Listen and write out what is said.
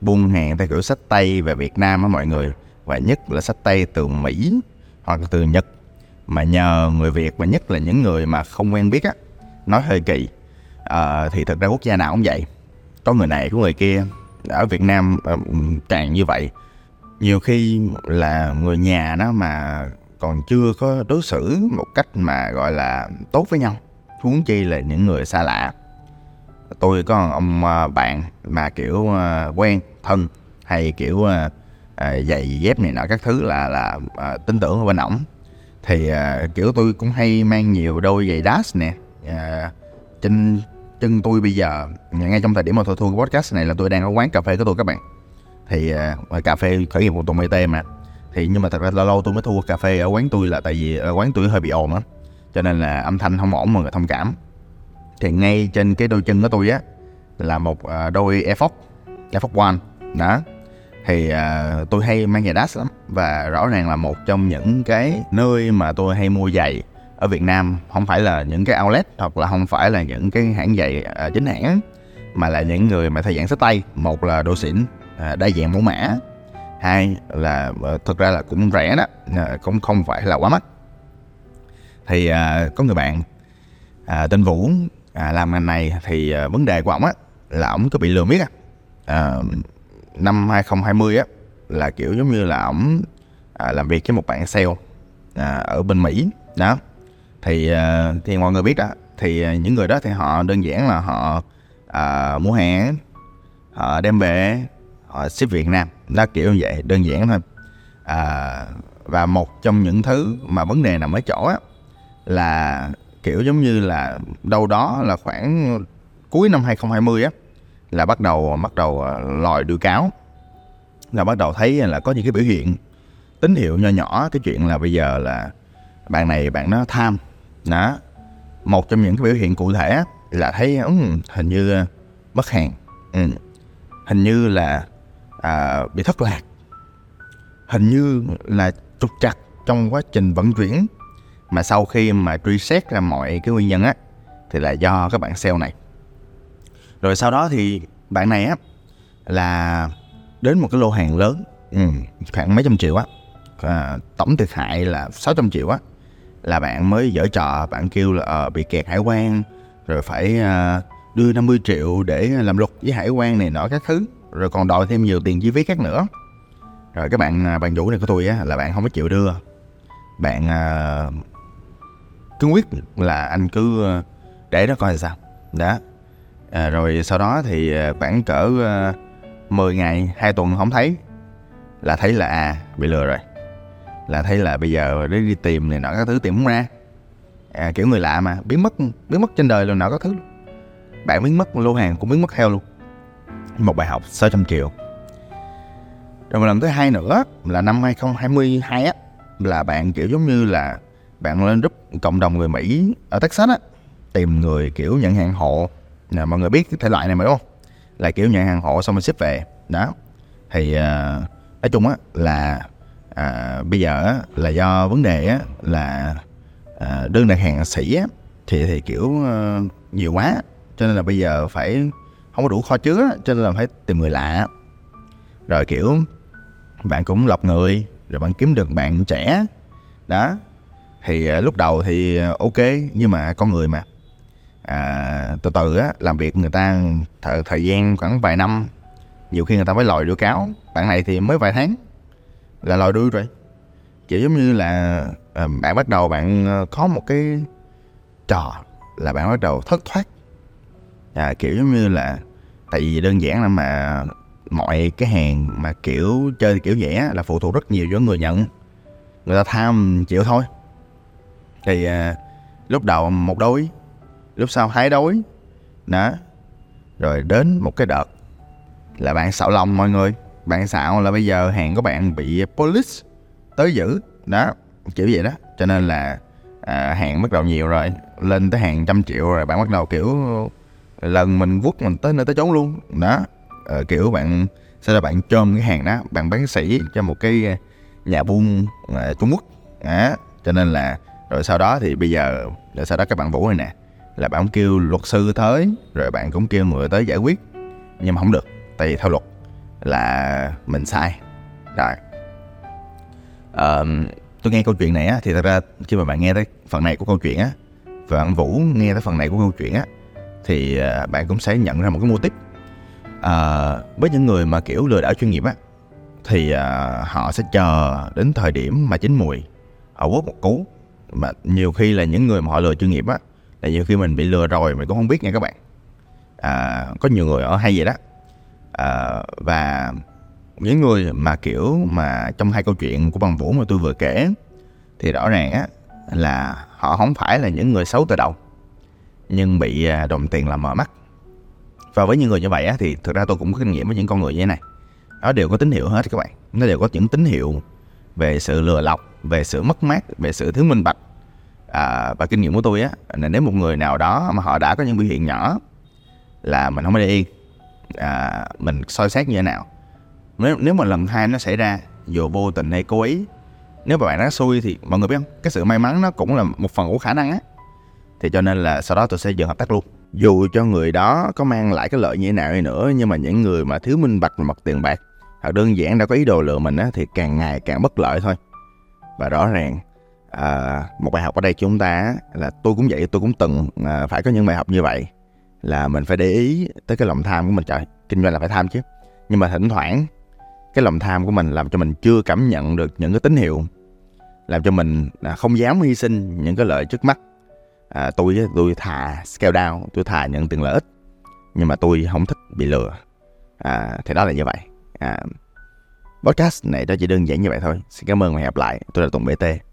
buôn hàng theo kiểu sách tay về Việt Nam á mọi người. Và nhất là sách tay từ Mỹ hoặc là từ Nhật. Mà nhờ người Việt và nhất là những người mà không quen biết á nói hơi kỳ. À, thì thực ra quốc gia nào cũng vậy. Có người này có người kia. Ở Việt Nam ờ, càng như vậy. Nhiều khi là người nhà nó mà còn chưa có đối xử một cách mà gọi là tốt với nhau. Huống chi là những người xa lạ tôi có ông à, bạn mà kiểu à, quen thân hay kiểu à, giày dép này nọ các thứ là là à, tin tưởng ở bên ổng. Thì à, kiểu tôi cũng hay mang nhiều đôi giày dash nè. À, trên chân tôi bây giờ ngay trong thời điểm mà tôi thu podcast này là tôi đang ở quán cà phê của tôi các bạn. Thì uh, cà phê khởi nghiệp một tuần mt mà. Thì nhưng mà thật ra lâu lâu tôi mới thu cà phê ở quán tôi là tại vì ở quán tôi hơi bị ồn á. Cho nên là âm thanh không ổn mọi người thông cảm thì ngay trên cái đôi chân của tôi á là một uh, đôi Air Force One. Đó. Thì uh, tôi hay mang giày Dash lắm và rõ ràng là một trong những cái nơi mà tôi hay mua giày ở Việt Nam. Không phải là những cái outlet hoặc là không phải là những cái hãng giày uh, chính hãng mà là những người mà thời dạng sách tay. Một là đồ xịn uh, đa dạng mẫu mã. Hai là uh, thực ra là cũng rẻ đó uh, cũng không phải là quá mắc. Thì uh, có người bạn uh, tên Vũ à, làm ngành này thì uh, vấn đề của ổng á là ổng có bị lừa miết á. À, năm 2020 á là kiểu giống như là ổng à, làm việc với một bạn sale à, ở bên Mỹ. Đó. Thì à, thì mọi người biết đó thì à, những người đó thì họ đơn giản là họ à, mua hàng họ đem về họ ship Việt Nam. Đó kiểu như vậy đơn giản thôi. À, và một trong những thứ mà vấn đề nằm ở chỗ á là kiểu giống như là đâu đó là khoảng cuối năm 2020 á là bắt đầu bắt đầu ờ, lòi đưa cáo. Là bắt đầu thấy là có những cái biểu hiện tín hiệu nho nhỏ cái chuyện là bây giờ là bạn này bạn nó tham. Đó. Một trong những cái biểu hiện cụ thể là thấy ừ, hình như mất hàng ừ. hình như là à, bị thất lạc. Hình như là trục trặc trong quá trình vận chuyển mà sau khi mà truy xét ra mọi cái nguyên nhân á thì là do các bạn sale này. Rồi sau đó thì bạn này á là đến một cái lô hàng lớn. Ừ, khoảng mấy trăm triệu á. À, tổng thiệt hại là 600 triệu á. Là bạn mới dở trò bạn kêu là à, bị kẹt hải quan rồi phải à, đưa 50 triệu để làm luật với hải quan này nọ các thứ. Rồi còn đòi thêm nhiều tiền chi phí khác nữa. Rồi các bạn à, bạn chủ này của tôi á là bạn không có chịu đưa. Bạn à, cương quyết là anh cứ ờ, để đó coi là sao. Đó. À, rồi sau đó thì ờ, khoảng cỡ ờ, uh, 10 ngày hai tuần không thấy là thấy là à bị lừa rồi. Là thấy là bây giờ để đi tìm này nọ các thứ tìm không ra. À, kiểu người lạ mà biến mất biến mất trên đời rồi nọ các thứ. Bạn biến mất lô hàng cũng biến mất theo luôn. Một bài học 600 triệu. Rồi một lần thứ hai nữa là năm 2022 á là bạn kiểu giống như là bạn lên giúp cộng đồng người Mỹ ở Texas á tìm người kiểu nhận hàng hộ. Nè mọi người biết cái thể loại này mà đúng không? Là kiểu nhận hàng hộ xong rồi ship về. Đó. Thì uh, nói chung á là uh, bây giờ á, là do vấn đề á, là uh, đơn đặt hàng sĩ á, thì thì kiểu uh, nhiều quá. Cho nên là bây giờ phải không có đủ kho chứa cho nên là phải tìm người lạ. Rồi kiểu bạn cũng lọc người rồi bạn kiếm được bạn trẻ. Đó thì à, lúc đầu thì à, ok nhưng mà con người mà. À, từ từ á làm việc người ta thời, thời gian khoảng vài năm nhiều khi người ta mới lòi đuôi cáo. Bạn này thì mới vài tháng là lòi đuôi rồi. Kiểu giống như là à, bạn bắt đầu bạn à, có một cái trò là bạn bắt đầu thất thoát. À, kiểu giống như là tại vì đơn giản là mà mọi cái hàng mà kiểu chơi kiểu vẽ là phụ thuộc rất nhiều vào người nhận. Người ta tham chịu thôi thì à, lúc đầu một đôi lúc sau hai đối đó. Rồi đến một cái đợt là bạn xạo lòng mọi người. Bạn xạo là bây giờ hàng của bạn bị police tới giữ đó kiểu vậy đó. Cho nên là à, hàng bắt đầu nhiều rồi lên tới hàng trăm triệu rồi bạn bắt đầu kiểu lần mình quất mình tới nơi tới chốn luôn đó. À, kiểu bạn sau đó bạn chôm cái hàng đó bạn bán sĩ cho một cái à, nhà buôn à, Trung Quốc đó cho nên là rồi sau đó thì bây giờ rồi sau đó các bạn vũ này nè là bạn kêu luật sư tới rồi bạn cũng kêu người tới giải quyết. Nhưng mà không được tại vì theo luật là mình sai. Rồi. À, tôi nghe câu chuyện này á thì thật ra khi mà bạn nghe tới phần này của câu chuyện á và bạn vũ nghe tới phần này của câu chuyện á thì ờ, bạn cũng sẽ nhận ra một cái mô típ. À, với những người mà kiểu lừa đảo chuyên nghiệp á thì à, họ sẽ chờ đến thời điểm mà chín mùi họ quất một cú mà nhiều khi là những người mà họ lừa chuyên nghiệp á là nhiều khi mình bị lừa rồi mình cũng không biết nha các bạn. À, có nhiều người ở hay vậy đó. À, và những người mà kiểu mà trong hai câu chuyện của bằng vũ mà tôi vừa kể thì rõ ràng á là họ không phải là những người xấu từ đầu nhưng bị à, đồng tiền làm mờ mắt. Và với những người như vậy á thì thực ra tôi cũng có kinh nghiệm với những con người như thế này. Nó đều có tín hiệu hết các bạn. Nó đều có những tín hiệu về sự lừa lọc về sự mất mát về sự thiếu minh bạch. À, và kinh nghiệm của tôi á là nếu một người nào đó mà họ đã có những biểu hiện nhỏ là mình không có để yên à, mình soi xét như thế nào. Nếu nếu mà lần hai nó xảy ra dù vô tình hay cố ý nếu mà bạn đã xui thì mọi người biết không? Cái sự may mắn nó cũng là một phần của khả năng á. Thì cho nên là sau đó tôi sẽ dừng hợp tác luôn. Dù cho người đó có mang lại cái lợi như thế nào đi nữa nhưng mà những người mà thiếu minh bạch mặt tiền bạc hoặc đơn giản đã có ý đồ lừa mình á thì càng ngày càng bất lợi thôi và rõ ràng à, một bài học ở đây chúng ta là tôi cũng vậy tôi cũng từng à, phải có những bài học như vậy. Là mình phải để ý tới cái lòng tham của mình. Trời kinh doanh là phải tham chứ. Nhưng mà thỉnh thoảng cái lòng tham của mình làm cho mình chưa cảm nhận được những cái tín hiệu. Làm cho mình à, không dám hy sinh những cái lợi trước mắt. À, tôi tôi thà scale down tôi thà nhận tiền lợi ích nhưng mà tôi không thích bị lừa. À, thì đó là như vậy. À, podcast này đó chỉ đơn giản như vậy thôi. Xin cảm ơn và hẹn gặp lại. Tôi là tùng bt